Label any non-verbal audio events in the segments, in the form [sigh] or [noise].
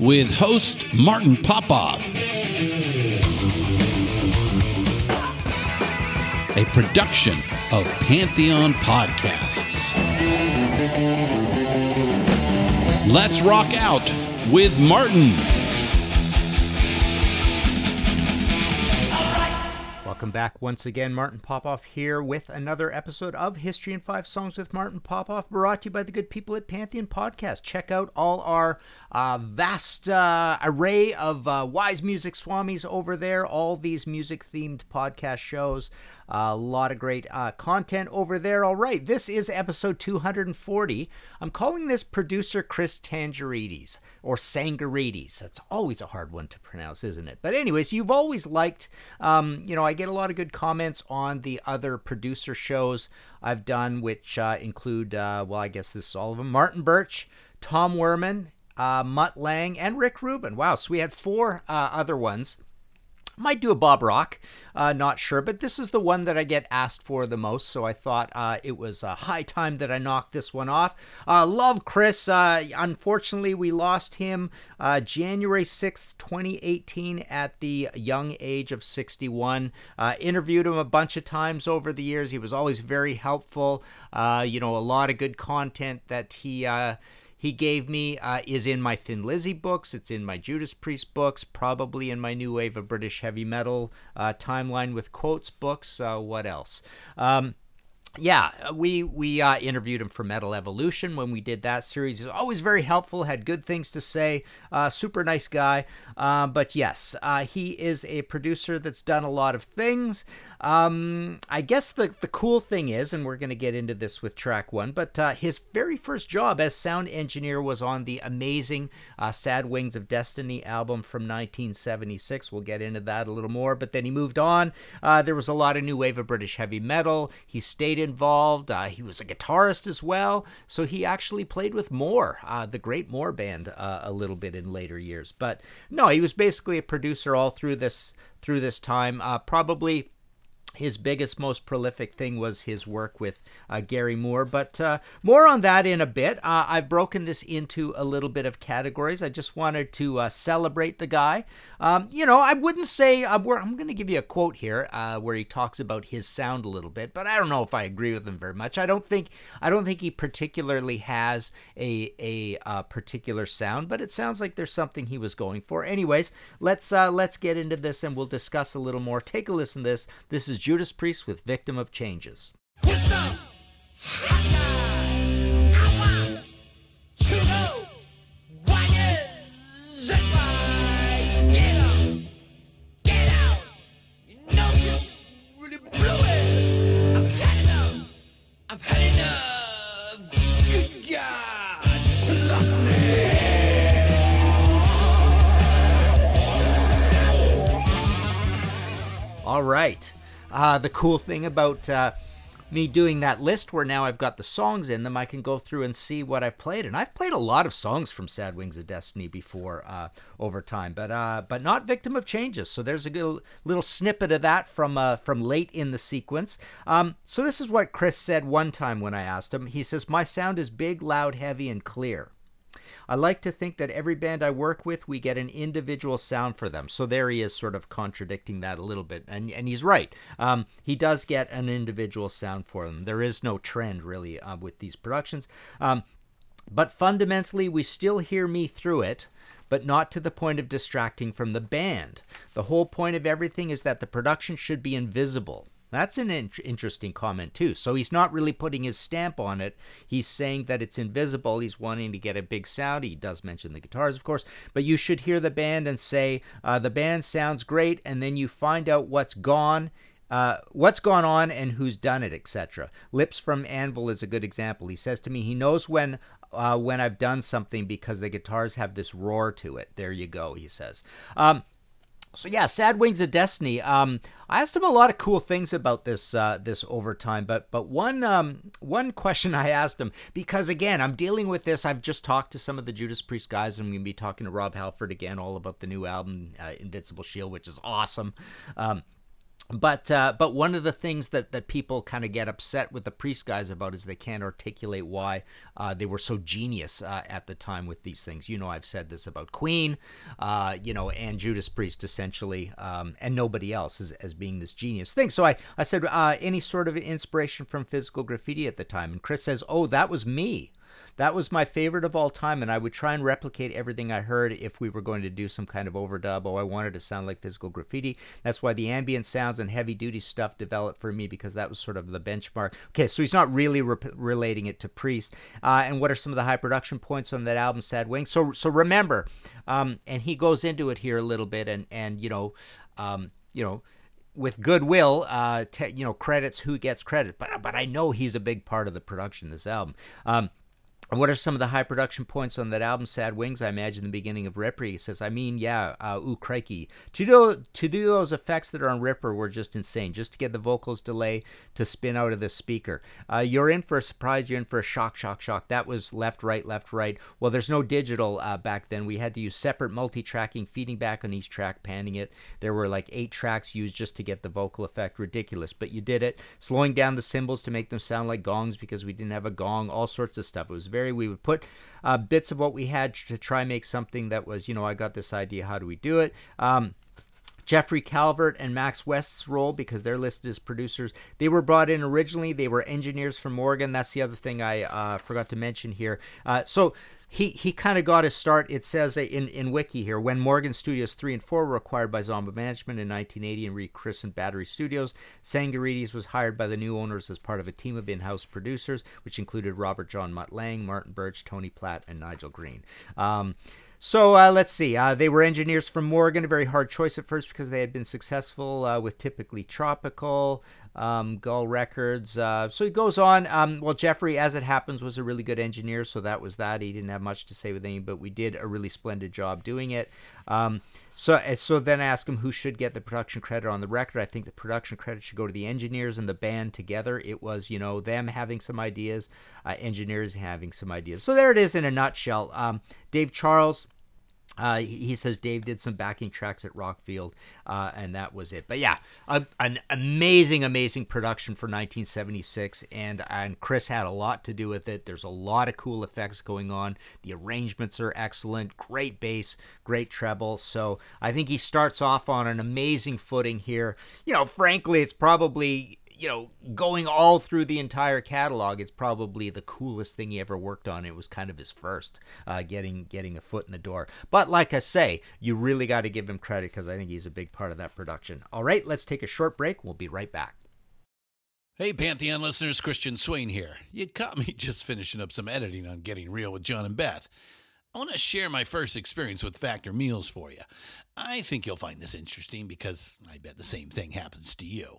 with host Martin Popoff. A production of Pantheon Podcasts. Let's rock out with Martin. Welcome back once again. Martin Popoff here with another episode of History in Five Songs with Martin Popoff, brought to you by the good people at Pantheon Podcast. Check out all our uh, vast uh, array of uh, wise music swamis over there, all these music themed podcast shows. A lot of great uh, content over there. All right, this is episode 240. I'm calling this producer Chris Tangerides or Sangarides. That's always a hard one to pronounce, isn't it? But, anyways, you've always liked, um, you know, I get a lot of good comments on the other producer shows I've done, which uh, include, uh, well, I guess this is all of them Martin Birch, Tom Werman, uh, Mutt Lange, and Rick Rubin. Wow, so we had four uh, other ones. Might do a Bob Rock, uh, not sure, but this is the one that I get asked for the most, so I thought uh, it was a high time that I knocked this one off. Uh, love Chris. Uh, unfortunately, we lost him uh, January 6th, 2018, at the young age of 61. Uh, interviewed him a bunch of times over the years. He was always very helpful. you know, a lot of good content that he he gave me uh, is in my Thin Lizzy books. It's in my Judas Priest books, probably in my New Wave of British Heavy Metal uh, timeline with quotes books. Uh, what else? Um, yeah, we we uh, interviewed him for Metal Evolution when we did that series. He's always very helpful, had good things to say, uh, super nice guy. Uh, but yes, uh, he is a producer that's done a lot of things. Um, I guess the the cool thing is, and we're going to get into this with track one, but uh, his very first job as sound engineer was on the amazing uh, "Sad Wings of Destiny" album from 1976. We'll get into that a little more, but then he moved on. Uh, there was a lot of new wave of British heavy metal. He stayed involved. He was a guitarist as well, so he actually played with Moore, the great Moore band, a little bit in later years. But no, he was basically a producer all through this through this time. Uh, probably his biggest, most prolific thing was his work with uh, Gary Moore, but uh, more on that in a bit. Uh, I've broken this into a little bit of categories. I just wanted to uh, celebrate the guy. Um, you know, I wouldn't say uh, I'm going to give you a quote here uh, where he talks about his sound a little bit, but I don't know if I agree with him very much. I don't think I don't think he particularly has a a particular sound, but it sounds like there's something he was going for. Anyways, let's let's get into this and we'll discuss a little more. Take a listen to this. This is Judas Priest with Victim of Changes. All right. Uh, the cool thing about uh, me doing that list where now I've got the songs in them, I can go through and see what I've played. And I've played a lot of songs from Sad Wings of Destiny before uh, over time, but uh, but not Victim of Changes. So there's a good little snippet of that from uh, from late in the sequence. Um, so this is what Chris said one time when I asked him. He says, "My sound is big, loud, heavy, and clear." I like to think that every band I work with, we get an individual sound for them. So there he is, sort of contradicting that a little bit, and and he's right. Um, he does get an individual sound for them. There is no trend really uh, with these productions, um, but fundamentally, we still hear me through it but not to the point of distracting from the band. The whole point of everything is that the production should be invisible. That's an in- interesting comment, too. So he's not really putting his stamp on it. He's saying that it's invisible. He's wanting to get a big sound. He does mention the guitars, of course, but you should hear the band and say, uh, the band sounds great, and then you find out what's gone. Uh, what's gone on and who's done it, etc. Lips from Anvil is a good example. He says to me he knows when uh, when I've done something because the guitars have this roar to it. There you go, he says. Um, so yeah, Sad Wings of Destiny. Um, I asked him a lot of cool things about this uh, this overtime, but but one um, one question [laughs] I asked him because again I'm dealing with this. I've just talked to some of the Judas Priest guys. And I'm to be talking to Rob Halford again, all about the new album uh, Invincible Shield, which is awesome. Um, but uh, but one of the things that, that people kind of get upset with the priest guys about is they can't articulate why uh, they were so genius uh, at the time with these things. You know, I've said this about Queen, uh, you know, and Judas Priest essentially, um, and nobody else as, as being this genius thing. So I I said uh, any sort of inspiration from physical graffiti at the time, and Chris says, oh, that was me. That was my favorite of all time, and I would try and replicate everything I heard if we were going to do some kind of overdub. Oh, I wanted to sound like physical graffiti. That's why the ambient sounds and heavy duty stuff developed for me because that was sort of the benchmark. Okay, so he's not really re- relating it to Priest. Uh, and what are some of the high production points on that album, Sad Wing? So, so remember, um, and he goes into it here a little bit, and and you know, um, you know with goodwill, uh, te- you know, credits who gets credit, but but I know he's a big part of the production of this album. Um, what are some of the high production points on that album, Sad Wings? I imagine the beginning of Ripper. He says, I mean, yeah, uh, ooh, crikey. To do, to do those effects that are on Ripper were just insane, just to get the vocals delay to spin out of the speaker. Uh, you're in for a surprise, you're in for a shock, shock, shock. That was left, right, left, right. Well, there's no digital uh, back then. We had to use separate multi tracking, feeding back on each track, panning it. There were like eight tracks used just to get the vocal effect. Ridiculous, but you did it. Slowing down the cymbals to make them sound like gongs because we didn't have a gong, all sorts of stuff. It was very we would put uh, bits of what we had to try make something that was you know i got this idea how do we do it um, Jeffrey Calvert and Max West's role because they're listed as producers. They were brought in originally. They were engineers from Morgan. That's the other thing I uh, forgot to mention here. Uh, so he he kind of got his start. It says in in Wiki here when Morgan Studios three and four were acquired by Zomba Management in 1980 and rechristened Battery Studios. Tsangarides was hired by the new owners as part of a team of in-house producers, which included Robert John Mutt Lange, Martin Birch, Tony Platt, and Nigel Green. Um, so uh, let's see. Uh, they were engineers from Morgan, a very hard choice at first because they had been successful uh, with typically tropical um, Gull Records. Uh, so he goes on. Um, well, Jeffrey, as it happens, was a really good engineer, so that was that. He didn't have much to say with anything, but we did a really splendid job doing it. Um, so, so then I ask him who should get the production credit on the record. I think the production credit should go to the engineers and the band together. It was, you know, them having some ideas, uh, engineers having some ideas. So there it is in a nutshell. Um, Dave Charles uh, he says Dave did some backing tracks at Rockfield, uh, and that was it. But yeah, a, an amazing, amazing production for 1976, and and Chris had a lot to do with it. There's a lot of cool effects going on. The arrangements are excellent. Great bass, great treble. So I think he starts off on an amazing footing here. You know, frankly, it's probably you know, going all through the entire catalog, it's probably the coolest thing he ever worked on. It was kind of his first, uh, getting getting a foot in the door. But like I say, you really got to give him credit because I think he's a big part of that production. All right, let's take a short break. We'll be right back. Hey, Pantheon listeners, Christian Swain here. You caught me [laughs] just finishing up some editing on Getting Real with John and Beth. I want to share my first experience with Factor Meals for you. I think you'll find this interesting because I bet the same thing happens to you.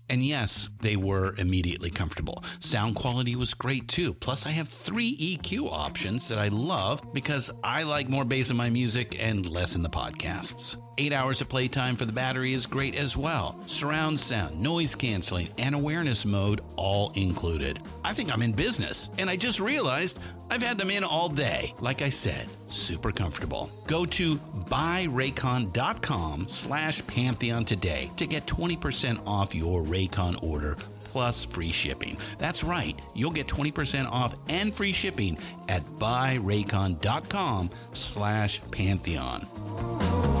And yes, they were immediately comfortable. Sound quality was great too. Plus, I have three EQ options that I love because I like more bass in my music and less in the podcasts. Eight hours of playtime for the battery is great as well. Surround sound, noise canceling, and awareness mode all included. I think I'm in business, and I just realized I've had them in all day. Like I said, super comfortable. Go to buyraycon.com slash Pantheon today to get 20% off your Raycon order plus free shipping. That's right, you'll get 20% off and free shipping at buyraycon.com slash Pantheon.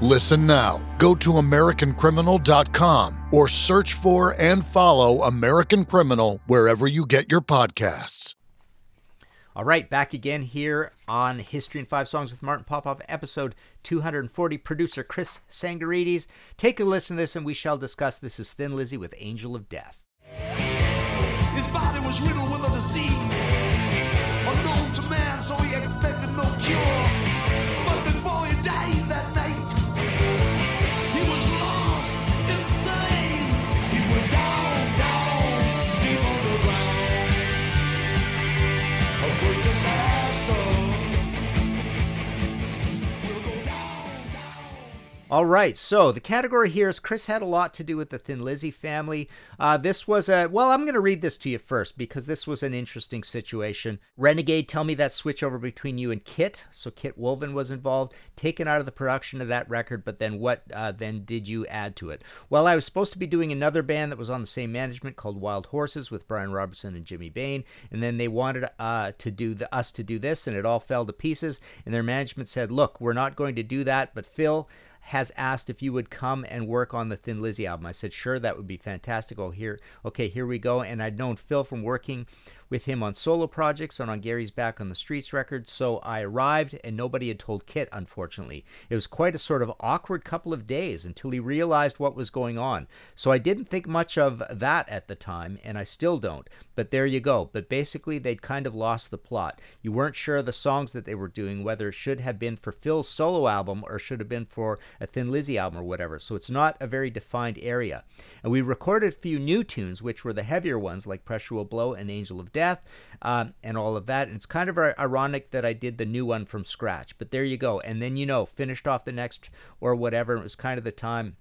Listen now. Go to AmericanCriminal.com or search for and follow American Criminal wherever you get your podcasts. All right, back again here on History in Five Songs with Martin Popoff, episode 240. Producer Chris Tsangarides. Take a listen to this and we shall discuss. This is Thin Lizzy with Angel of Death. His body was riddled with a disease, unknown to man, so he expected no cure. But before he died All right, so the category here is Chris had a lot to do with the Thin Lizzy family. Uh, this was a, well, I'm going to read this to you first because this was an interesting situation. Renegade, tell me that switch over between you and Kit. So Kit Woolven was involved, taken out of the production of that record, but then what uh, then did you add to it? Well, I was supposed to be doing another band that was on the same management called Wild Horses with Brian Robertson and Jimmy Bain, and then they wanted uh, to do the, us to do this, and it all fell to pieces. And their management said, "Look, we're not going to do that, but Phil." Has asked if you would come and work on the Thin Lizzy album. I said, sure, that would be fantastic. Oh, here, okay, here we go. And I'd known Phil from working with him on solo projects and on Gary's Back on the Streets record. So I arrived and nobody had told Kit, unfortunately. It was quite a sort of awkward couple of days until he realized what was going on. So I didn't think much of that at the time, and I still don't. But there you go. But basically, they'd kind of lost the plot. You weren't sure the songs that they were doing, whether it should have been for Phil's solo album or should have been for a Thin Lizzy album or whatever. So it's not a very defined area. And we recorded a few new tunes, which were the heavier ones, like Pressure Will Blow and Angel of Death, um, and all of that. And it's kind of ironic that I did the new one from scratch. But there you go. And then, you know, finished off the next or whatever. It was kind of the time.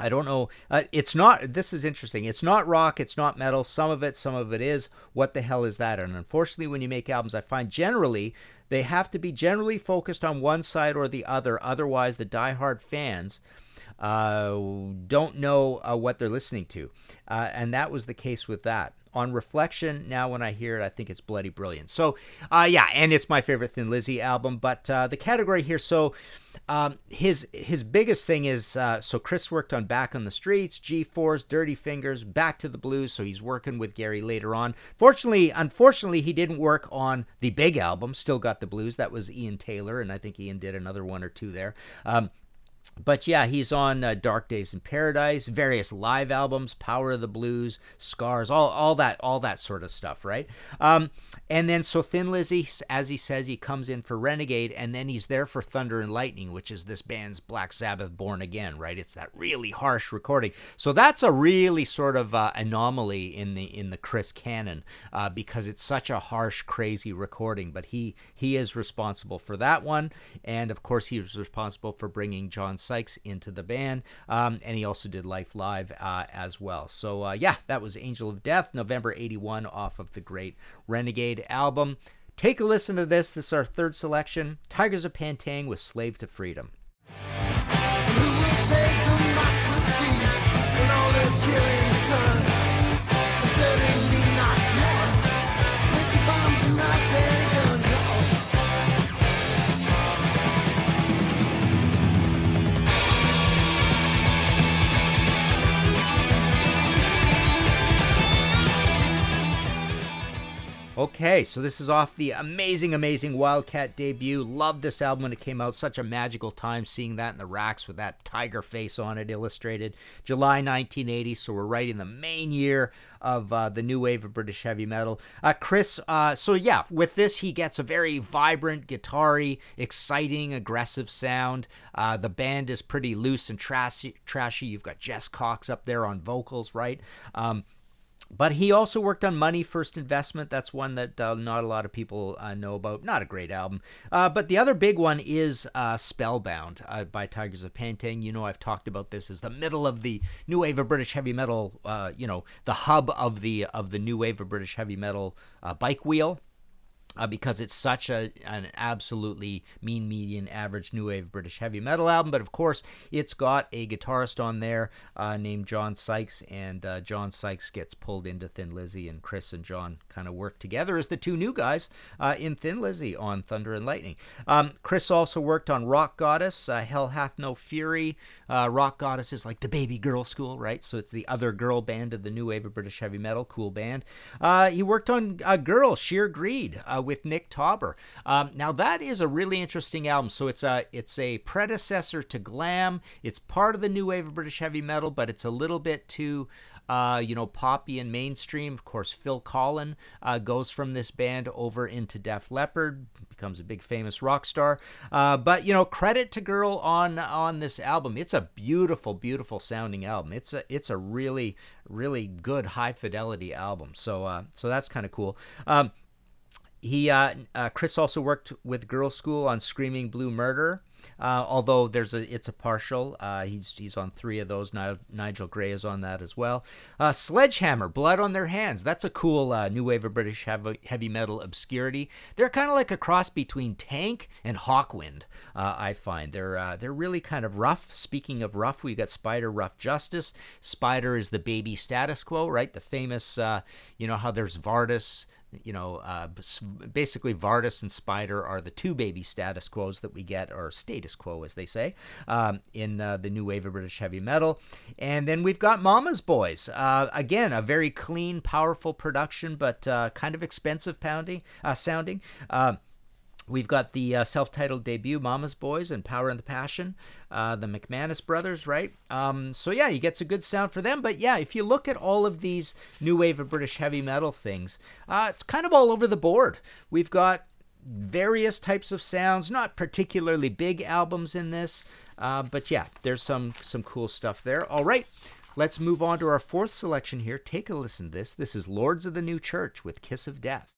I don't know. Uh, it's not. This is interesting. It's not rock. It's not metal. Some of it, some of it is. What the hell is that? And unfortunately, when you make albums, I find generally they have to be generally focused on one side or the other. Otherwise, the diehard fans uh, don't know uh, what they're listening to. Uh, and that was the case with that. On reflection, now when I hear it, I think it's bloody brilliant. So, uh, yeah, and it's my favorite Thin Lizzy album. But uh, the category here, so um, his his biggest thing is uh, so Chris worked on Back on the Streets, G Force, Dirty Fingers, Back to the Blues. So he's working with Gary later on. Fortunately, unfortunately, he didn't work on the big album. Still got the blues. That was Ian Taylor, and I think Ian did another one or two there. Um, but yeah, he's on uh, Dark Days in Paradise, various live albums, Power of the Blues, Scars, all all that all that sort of stuff, right? Um, and then so Thin Lizzy, as he says, he comes in for Renegade, and then he's there for Thunder and Lightning, which is this band's Black Sabbath Born Again, right? It's that really harsh recording. So that's a really sort of uh, anomaly in the in the Chris canon uh, because it's such a harsh, crazy recording. But he he is responsible for that one, and of course he was responsible for bringing John Sykes into the band, um, and he also did Life Live uh, as well. So uh, yeah, that was Angel of Death, November '81, off of the great Renegade album. Take a listen to this. This is our third selection: Tygers of Pan Tang with "Slave to Freedom." Okay, so this is off the amazing, amazing Wildcat debut. Loved this album when it came out. Such a magical time seeing that in the racks with that tiger face on it illustrated. July 1980, so we're right in the main year of uh, the new wave of British heavy metal. Uh, Chris, uh, so yeah, with this, he gets a very vibrant, guitar-y, exciting, aggressive sound. Uh, the band is pretty loose and trashy. trashy. You've got Jess Cox up there on vocals, right? Um, but he also worked on Money First Investment. That's one that uh, not a lot of people uh, know about. Not a great album. Uh, but the other big one is uh, Spellbound uh, by Tygers of Pan Tang. You know, I've talked about this as the middle of the new wave of British heavy metal. Uh, you know, the hub of the of the new wave of British heavy metal bike wheel uh, because it's such a an absolutely mean median average new wave British heavy metal album. But of course, it's got a guitarist on there uh, named John Sykes, and uh, John Sykes gets pulled into Thin Lizzy, and Chris and John kind of work together as the two new guys uh, in Thin Lizzy on Thunder and Lightning. Um, Chris also worked on Rock Goddess, uh, Hell Hath No Fury. Uh, Rock goddesses like the baby girl school, right? So it's the other girl band of the new wave of British heavy metal, cool band. he worked on a Girl, Sheer Greed with Nick Tauber. Um, now that is a really interesting album. So it's a it's a predecessor to Glam. It's part of the new wave of British heavy metal, but it's a little bit too. Uh, you know, poppy and mainstream. Of course, Phil Collen uh, goes from this band over into Def Leppard, becomes a big famous rock star. Uh, but you know, credit to Girl on on this album. It's a beautiful, beautiful sounding album. It's a it's a really, really good high fidelity album. So uh, so that's kind of cool. Um, he uh, uh, Chris also worked with Girlschool on Screaming Blue Murder. Uh, although there's a it's a partial. Uh, he's he's on three of those. Ni- Nigel Gray is on that as well. Uh, Sledgehammer, Blood on Their Hands. That's a cool uh, new wave of British heavy, heavy metal obscurity. They're kind of like a cross between Tank and Hawkwind. Uh, I find they're uh, they're really kind of rough. Speaking of rough, we got Spider Rough Justice. Spider is the baby status quo, right? The famous, you know how there's Vardis you know, uh, basically Vardis and Spider are the two baby status quos that we get, or status quo as they say, um, in uh, the new wave of British heavy metal. And then we've got Mama's Boys. Uh, again, a very clean, powerful production, but uh, kind of expensive pounding, uh, sounding. We've got the uh, self titled debut, Mama's Boys and Power and the Passion, uh, the McManus brothers, right? Um, so, yeah, he gets a good sound for them. But, yeah, if you look at all of these new wave of British heavy metal things, uh, it's kind of all over the board. We've got various types of sounds, not particularly big albums in this. Uh, but, yeah, there's some, some cool stuff there. All right. Let's move on to our fourth selection here. Take a listen to this. This is Lords of the New Church with Kiss of Death.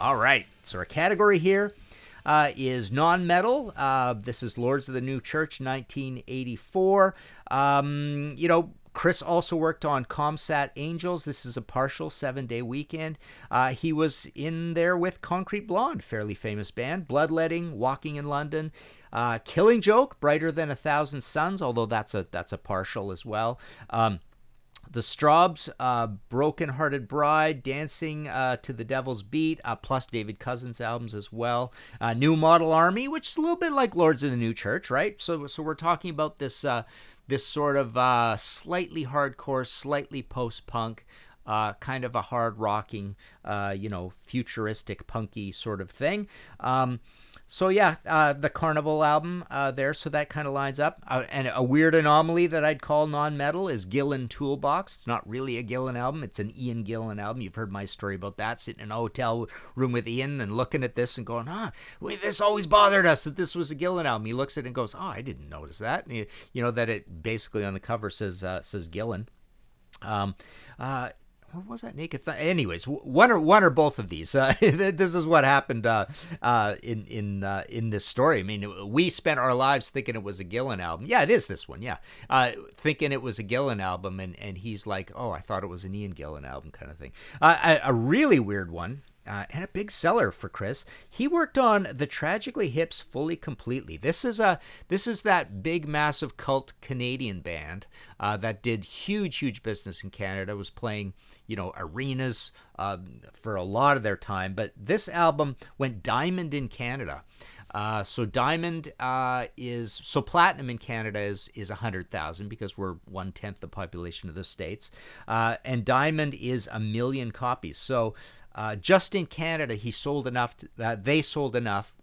All right. So our category here uh, is non-metal. Uh, this is Lords of the New Church, 1984. Um, you know, Chris also worked on Comsat Angels. This is a partial seven day weekend. Uh, he was in there with Concrete Blonde, fairly famous band, Bloodletting, Walking in London. Uh, Killing Joke, Brighter Than a Thousand Suns, although that's a that's a partial as well. Um, the Strawbs, uh, Broken Hearted Bride, Dancing uh, to the Devil's Beat, uh, plus David Cousins albums as well. Uh, New Model Army, which is a little bit like Lords of the New Church, right? So, so we're talking about this uh, this sort of uh, slightly hardcore, slightly post punk. Kind of a hard rocking, you know, futuristic, punky sort of thing. Um, so yeah, uh, the Carnival album uh, there, so that kind of lines up. Uh, and a weird anomaly that I'd call non-metal is Gillan Toolbox. It's not really a Gillan album; it's an Ian Gillan album. You've heard my story about that, sitting in a hotel room with Ian and looking at this and going, "Ah, wait, this always bothered us that this was a Gillan album." He looks at it and goes, "Oh, I didn't notice that." You, you know that it basically on the cover says uh, says Gillan. Um, uh, or was that naked Th- anyways one or one or both of these uh, [laughs] this is what happened uh, uh, in in uh, in this story. I mean we spent our lives thinking it was a gillan album. Yeah it is this one yeah. Uh, thinking it was a gillan album and and he's like oh i thought it was an ian gillan album kind of thing. Uh, a, a really weird one uh, and a big seller for Chris. He worked on the Tragically Hips fully completely. This is a this is that big massive cult Canadian band uh, that did huge huge business in Canada. Was playing you know arenas um, for a lot of their time, but this album went diamond in Canada. Uh, so diamond uh, is so platinum in Canada is is a hundred thousand because we're one tenth the population of the states, uh, and diamond is a million copies. So uh, just in Canada, he sold enough. Uh, they sold enough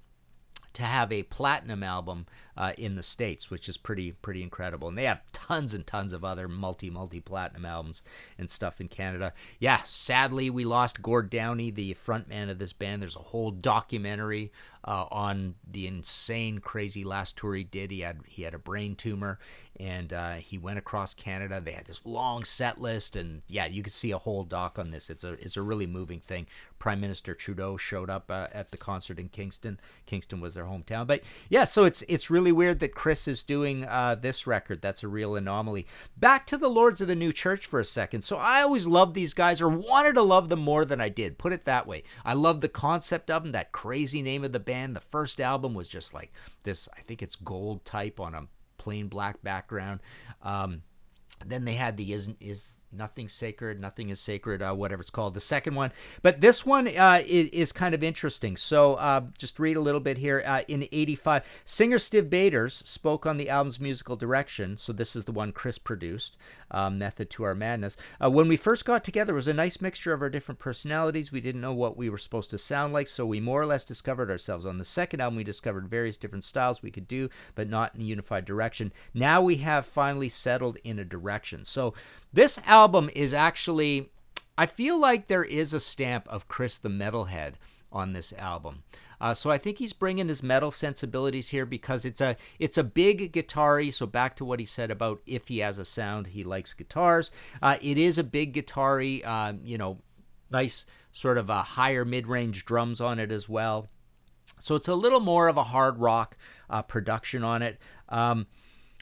to have a platinum album uh, in the states, which is pretty pretty incredible. And they have tons and tons of other multi multi platinum albums and stuff in Canada. Yeah, sadly we lost Gord Downie, the frontman of this band. There's a whole documentary uh, on the insane, crazy last tour he did. He had he had a brain tumor, and uh, he went across Canada. They had this long set list, and yeah, you could see a whole doc on this. It's a it's a really moving thing. Prime Minister Trudeau showed up uh, at the concert in Kingston. Kingston was their hometown, but yeah, so it's it's really weird that Chris is doing uh, this record. That's a real anomaly. Back to the Lords of the New Church for a second. So I always loved these guys, or wanted to love them more than I did. Put it that way. I love the concept of them. That crazy name of the band. The first album was just like this. I think it's gold type on a plain black background. Um, then they had the isn't is nothing sacred nothing is sacred uh, whatever it's called the second one. But this one uh, is, is, kind of interesting. So uh, just read a little bit here uh, in 85 singer Stiv Bators spoke on the album's musical direction. So this is the one chris produced um, method to our madness. Uh, when we first got together it was a nice mixture of our different personalities. We didn't know what we were supposed to sound like. So we more or less discovered ourselves. On the second album we discovered various different styles we could do but not in a unified direction. Now we have finally settled in a direction. So this album is actually, I feel like there is a stamp of Chris the Metalhead on this album. Uh, so I think he's bringing his metal sensibilities here because it's a it's a big guitar So back to what he said about if he has a sound, he likes guitars. Uh, it is a big guitar uh, you know, nice sort of a higher mid range drums on it as well. So it's a little more of a hard rock uh, production on it. Um,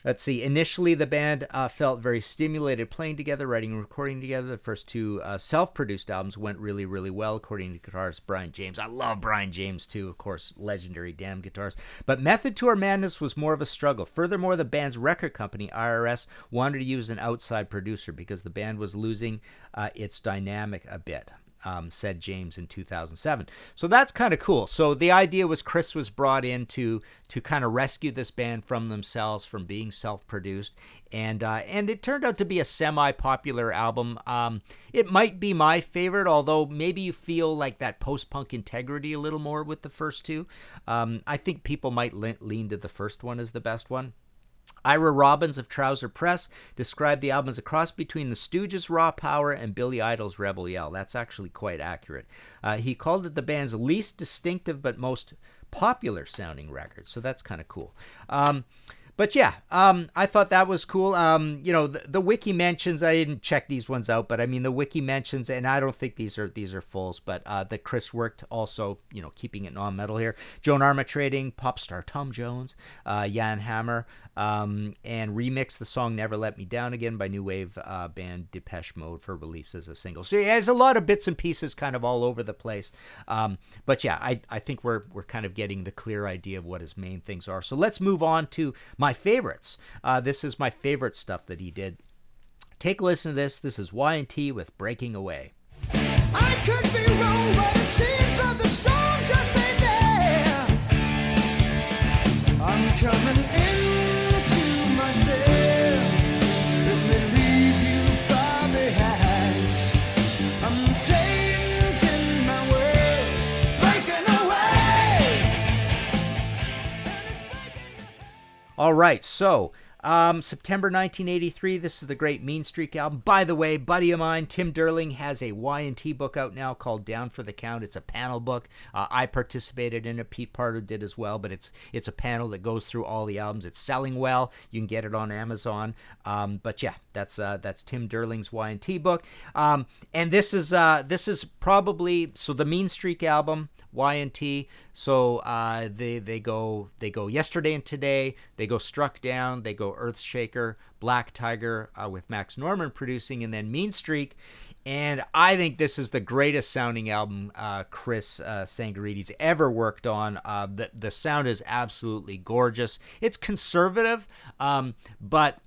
Let's see. Initially, the band uh, felt very stimulated playing together, writing and recording together. The first two uh, self produced albums went really, really well, according to guitarist Brian James. I love Brian James, too, of course, legendary Damned guitars. But Method to Our Madness was more of a struggle. Furthermore, the band's record company, IRS, wanted to use an outside producer because the band was losing uh, its dynamic a bit um, said James in 2007. So that's kind of cool. So the idea was Chris was brought in to to kind of rescue this band from themselves, from being self-produced, and uh, and it turned out to be a semi-popular album. Um, it might be my favorite, although maybe you feel like that post-punk integrity a little more with the first two. Um, I think people might le- lean to the first one as the best one. Ira Robbins of Trouser Press described the album as a cross between the Stooges' Raw Power and Billy Idol's Rebel Yell. That's actually quite accurate. Uh, he called it the band's least distinctive but most popular sounding record, so that's kind of cool. Um, but yeah, um, I thought that was cool. Um, you know, the, the wiki mentions I didn't check these ones out, but I mean the wiki mentions, and I don't think these are these are fulls, but uh, that Chris worked also, you know, keeping it non-metal here. Joan Armatrading, pop star Tom Jones, uh, Jan Hammer, um, and remixed the song "Never Let Me Down Again" by new wave uh, band Depeche Mode for release as a single. So yeah, there's a lot of bits and pieces kind of all over the place. Um, but yeah, I, I think we're we're kind of getting the clear idea of what his main things are. So let's move on to my favorites. Uh, this is my favorite stuff that he did. Take a listen to this. This is Y&T with Breaking Away. I could All right, so um, September 1983. This is the Great Mean Streak album. By the way, buddy of mine, Tim Durling, has a Y&T book out now called Down for the Count. It's a panel book. Uh, I participated in it. Pete Pardo did as well, but it's it's a panel that goes through all the albums. It's selling well. You can get it on Amazon. Um, but yeah, that's uh, that's Tim Durling's Y&T book. Um, and this is uh, this is probably so the Mean Streak album. Y&T. So uh, they they go they go yesterday and today. They go struck down. They go Earthshaker, Black Tiger uh, with Max Norman producing, and then Mean Streak. And I think this is the greatest sounding album uh, Chris uh, Tsangarides ever worked on. Uh, the the sound is absolutely gorgeous. It's conservative, um, but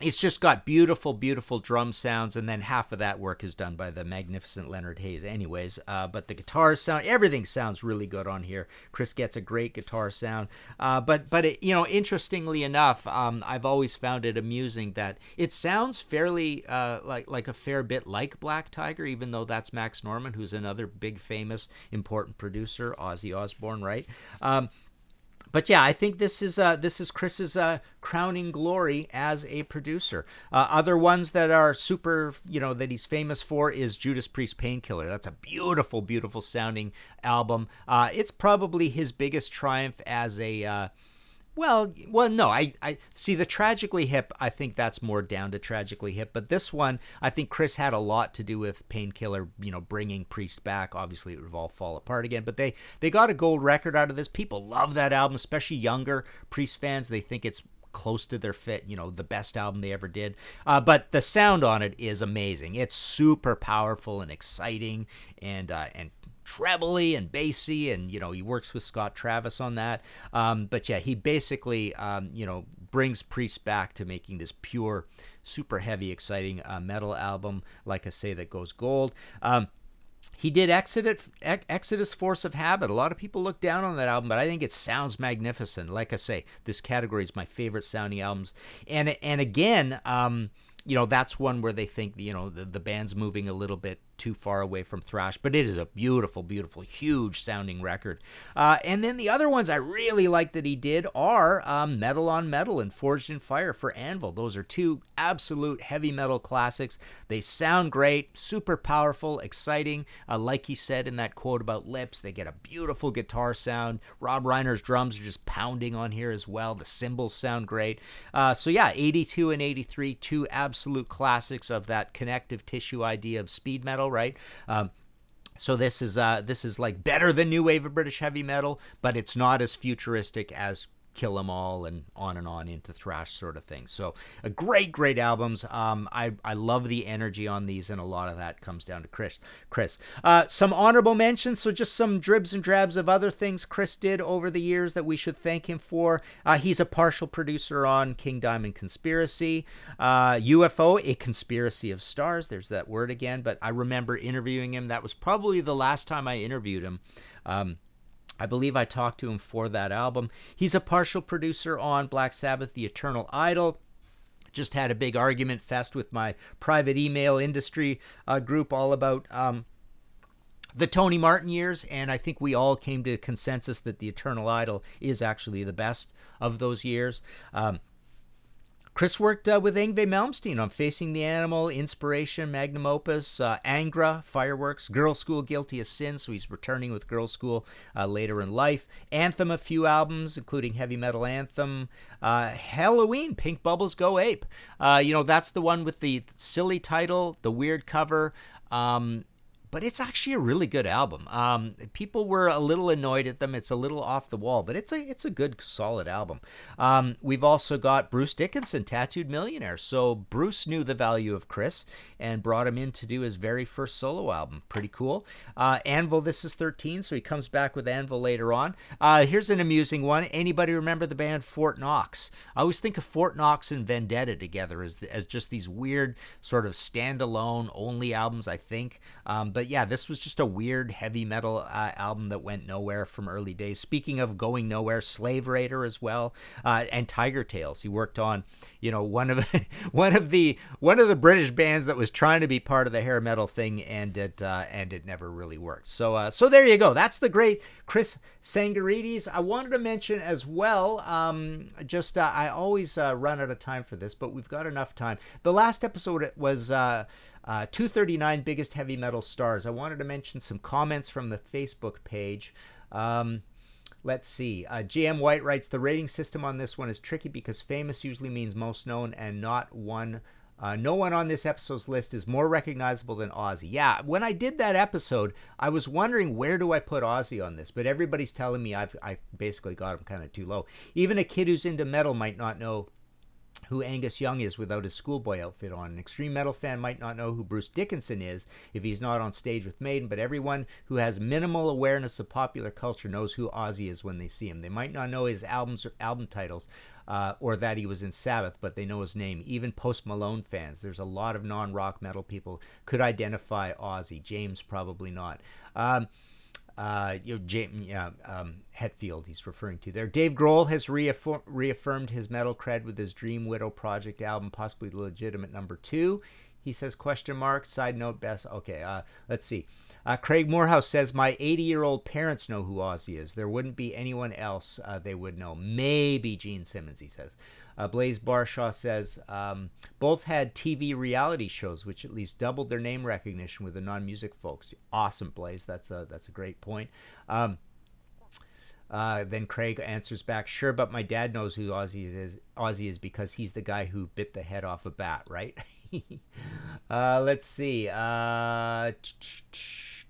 it's just got beautiful, beautiful drum sounds, and then half of that work is done by the magnificent Leonard Haze, anyways. Uh, but the guitar sound, everything sounds really good on here. Chris gets a great guitar sound, uh, but but it, you know, interestingly enough, um, I've always found it amusing that it sounds fairly uh, like like a fair bit like Black Tiger, even though that's Max Norman, who's another big, famous, important producer, Ozzy Osbourne, right? Um, but yeah, I think this is uh, this is Chris's uh, crowning glory as a producer. Uh, other ones that are super, you know, that he's famous for is Judas Priest Painkiller. That's a beautiful, beautiful sounding album. Uh, it's probably his biggest triumph as a uh, well, well, no, I, I see the tragically hip. I think that's more down to tragically hip, but this one, I think Chris had a lot to do with Painkiller. You know, bringing Priest back. Obviously, it would all fall apart again, but they they got a gold record out of this. People love that album, especially younger Priest fans. They think it's close to their fit, you know, the best album they ever did. Uh, but the sound on it is amazing. It's super powerful and exciting, and uh, and trebly and bassy, and you know he works with Scott Travis on that. Um, but yeah, he basically um, you know brings Priest back to making this pure, super heavy, exciting uh, metal album. Like I say, that goes gold. Um, he did Exodus, Exodus Force of Habit. A lot of people look down on that album, but I think it sounds magnificent. Like I say, this category is my favorite sounding albums. And and again, um, you know, that's one where they think you know the, the band's moving a little bit too far away from thrash, but it is a beautiful, beautiful, huge sounding record. Uh, and then the other ones I really like that he did are um, Metal on Metal and Forged in Fire for Anvil. Those are two absolute heavy metal classics. They sound great, super powerful, exciting. Uh, like he said in that quote about Lips, they get a beautiful guitar sound. Robb Reiner's drums are just pounding on here as well. The cymbals sound great. Uh, so yeah, 82 and 83, two absolute classics of that connective tissue idea of speed metal, right? Um, so this is uh, this is like better than new wave of British heavy metal, but it's not as futuristic as Kill 'Em All and on and on into thrash sort of thing. So a great, great albums. Um, I I love the energy on these, and a lot of that comes down to Chris. Chris, uh, some honorable mentions. So just some dribs and drabs of other things Chris did over the years that we should thank him for. Uh, he's a partial producer on King Diamond Conspiracy, uh, UFO, A Conspiracy of Stars. There's that word again. But I remember interviewing him. That was probably the last time I interviewed him. Um, I believe I talked to him for that album. He's a partial producer on Black Sabbath, The Eternal Idol. Just had a big argument fest with my private email industry uh, group all about um, the Tony Martin years, and I think we all came to consensus that The Eternal Idol is actually the best of those years. Um, Chris worked uh, with Yngwie Malmsteen on Facing the Animal, Inspiration, Magnum Opus, uh, Angra, Fireworks, Girlschool, Guilty as Sin, so he's returning with Girlschool uh, later in life. Anthem, a few albums, including Heavy Metal Anthem. Uh, Helloween, Pink Bubbles Go Ape. Uh, you know, that's the one with the silly title, the weird cover. Um, but it's actually a really good album. Um, people were a little annoyed at them. It's a little off the wall, but it's a it's a good solid album. Um, we've also got Bruce Dickinson, Tattooed Millionaire. So Bruce knew the value of Chris and brought him in to do his very first solo album. Pretty cool. Uh, Anvil, this is 13, so he comes back with Anvil later on. Uh, here's an amusing one. Anybody remember the band Fort Knox? I always think of Fort Knox and Vendetta together as as just these weird sort of standalone only albums. I think. Um, but yeah, this was just a weird heavy metal uh, album that went nowhere from early days. Speaking of going nowhere, Slave Raider as well, uh, and Tigertailz. He worked on, you know, one of the [laughs] one of the one of the British bands that was trying to be part of the hair metal thing, and it uh, and it never really worked. So uh, so there you go. That's the great Chris Tsangarides. I wanted to mention as well. Um, just uh, I always uh, run out of time for this, but we've got enough time. The last episode was. Uh, 239 biggest heavy metal stars. I wanted to mention some comments from the Facebook page. Um, let's see. Uh, GM White writes the rating system on this one is tricky because famous usually means most known, and not one. Uh, no one on this episode's list is more recognizable than Ozzy. Yeah, when I did that episode, I was wondering where do I put Ozzy on this, but everybody's telling me I've I basically got him kind of too low. Even a kid who's into metal might not know who Angus Young is without his schoolboy outfit on. An extreme metal fan might not know who Bruce Dickinson is if he's not on stage with Maiden, but everyone who has minimal awareness of popular culture knows who Ozzy is when they see him. They might not know his albums or album titles. Uh, or that he was in Sabbath, but they know his name. Even Post Malone fans, there's a lot of non-rock metal people could identify Ozzy. James probably not. Um, uh, you know, James, um, Hetfield he's referring to there. Dave Grohl has reaffirm, reaffirmed his metal cred with his Dream Widow Project album, possibly the legitimate number two. He says question mark. Side note, best. Okay, uh, let's see. Uh, Craig Morehouse says my 80 year old parents know who Ozzy is. There wouldn't be anyone else uh, they would know. Maybe Gene Simmons. He says. Uh, Blaze Barshaw says um, both had TV reality shows, which at least doubled their name recognition with the non-music folks. Awesome, Blaze. That's a that's a great point. Um, uh, then Craig answers back, "Sure, but my dad knows who Ozzy is. Ozzy is because he's the guy who bit the head off a bat, right?" [laughs] uh, let's see. Uh,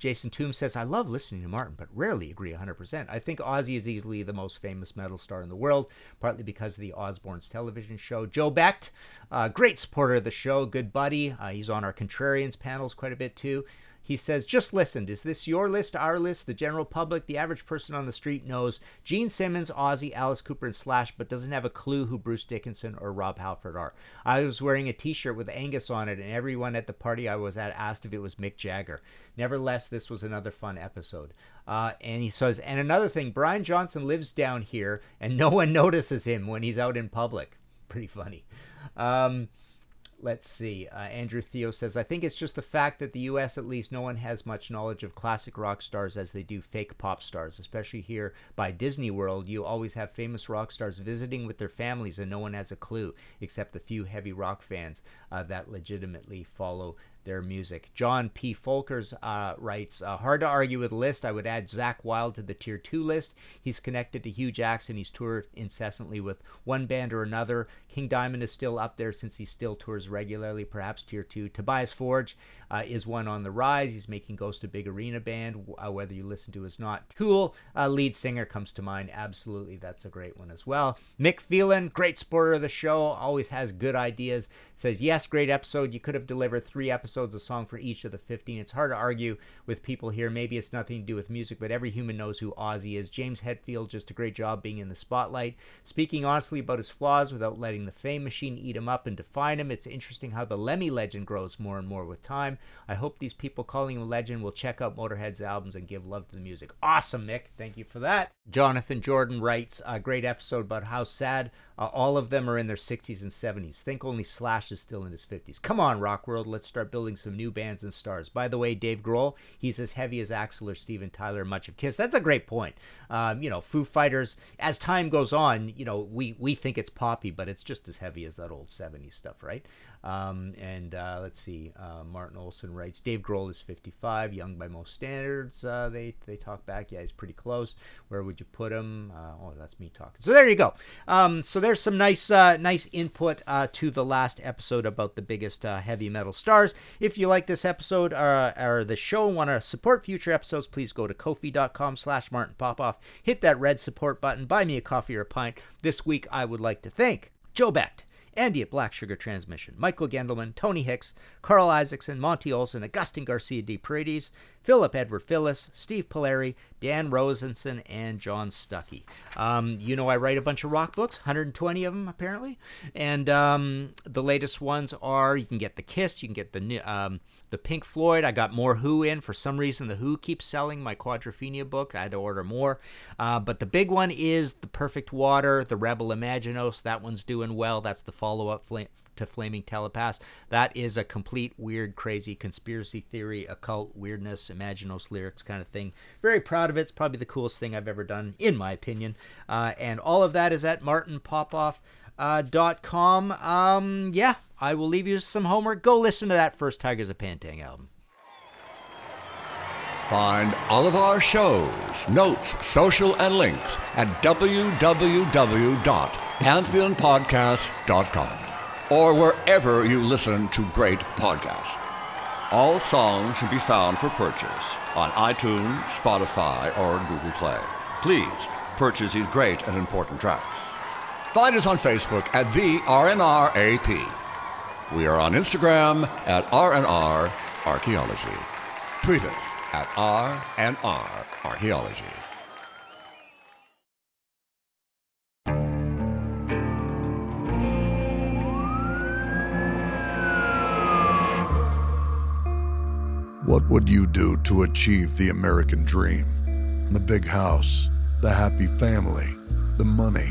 Jason Toom says, I love listening to Martin, but rarely agree 100%. I think Ozzy is easily the most famous metal star in the world, partly because of the Osbournes television show. Joe Becht, uh, great supporter of the show, good buddy. Uh, he's on our Contrarians panels quite a bit too. He says, just listened. Is this your list, our list, the general public? The average person on the street knows Gene Simmons, Ozzy, Alice Cooper, and Slash, but doesn't have a clue who Bruce Dickinson or Rob Halford are. I was wearing a t shirt with Angus on it, and everyone at the party I was at asked if it was Mick Jagger. Nevertheless, this was another fun episode. Uh, and he says, and another thing, Brian Johnson lives down here, and no one [laughs] notices him when he's out in public. Pretty funny. Um, Let's see. Uh, Andrew Theo says, I think it's just the fact that the U.S., at least, no one has much knowledge of classic rock stars as they do fake pop stars. Especially here by Disney World, you always have famous rock stars visiting with their families, and no one has a clue except the few heavy rock fans uh, that legitimately follow their music. John P. Folkers uh, writes, uh, hard to argue with list. I would add Zakk Wylde to the tier two list. He's connected to Hugh Jackson. He's toured incessantly with one band or another. King Diamond is still up there since he still tours regularly, perhaps tier two. Tobias Forge uh, is one on the rise. He's making Ghost a big arena band, uh, whether you listen to is not. Tool, uh, lead singer comes to mind. Absolutely, that's a great one as well. Mick Phelan, great supporter of the show, always has good ideas. Says, yes, great episode. You could have delivered three episodes episodes, a song for each of the 15. It's hard to argue with people here. Maybe it's nothing to do with music, but every human knows who Ozzy is. James Hetfield, just a great job being in the spotlight. Speaking honestly about his flaws without letting the fame machine eat him up and define him, it's interesting how the Lemmy legend grows more and more with time. I hope these people calling him a legend will check out Motorhead's albums and give love to the music. Awesome, Mick. Thank you for that. Jonathan Jordan writes a great episode about how sad Uh, all of them are in their 60s and 70s. Think only Slash is still in his 50s. Come on, Rock World, let's start building some new bands and stars. By the way, Dave Grohl, he's as heavy as Axl or Steven Tyler, much of Kiss. That's a great point. Um, you know, Foo Fighters, as time goes on, you know, we, we think it's poppy, but it's just as heavy as that old 70s stuff, right? Um, and uh, let's see, uh, Martin Olson writes, Dave Grohl is 55, young by most standards. Uh, they they talk back. Yeah, he's pretty close. Where would you put him? Uh, oh, that's me talking. So there you go. Um, so there's some nice uh, nice input uh, to the last episode about the biggest heavy metal stars. If you like this episode or, or the show and want to support future episodes, please go to kofi.com slash Martin Popoff. Hit that red support button. Buy me a coffee or a pint. This week, I would like to thank Joe Becht. Andy at Black Sugar Transmission, Michael Gendelman, Tony Hicks, Carl Isaacson, Monty Olson, Augustin Garcia de Paredes, Philip Edward Phyllis, Steve Polari, Dan Rosenson, and John Stuckey. Um, you know, I write a bunch of rock books, 120 of them apparently, and um, the latest ones are you can get the Kiss, you can get the um, the Pink Floyd. I got more Who in. For some reason, the Who keeps selling my Quadrophenia book. I had to order more. Uh, but the big one is The Perfect Water, The Rebel Imaginos. That one's doing well. That's the follow up to Flaming Telepath. That is a complete weird, crazy conspiracy theory, occult weirdness, Imaginos lyrics kind of thing. Very proud of it. It's probably the coolest thing I've ever done, in my opinion. Uh, and all of that is at Martin Popoff uh, dot com. Um, yeah, I will leave you some homework. Go listen to that first Tygers of Pan Tang album. Find all of our shows, notes, social, and links at www.pantheonpodcast.com or wherever you listen to great podcasts. All songs can be found for purchase on iTunes, Spotify, or Google Play. Please purchase these great and important tracks. Find us on Facebook at the RNRAP. We are on Instagram at RNR Archaeology. Tweet us at RNR Archaeology. What would you do to achieve the American dream? The big house, the happy family, the money.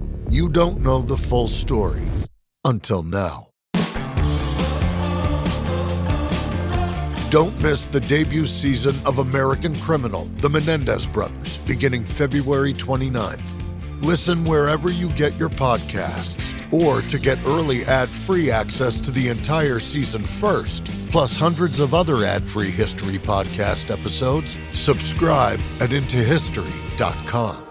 you don't know the full story until now. Don't miss the debut season of American Criminal, The Menendez Brothers, beginning February 29th. Listen wherever you get your podcasts, or to get early ad free access to the entire season first, plus hundreds of other ad free history podcast episodes, subscribe at IntoHistory.com.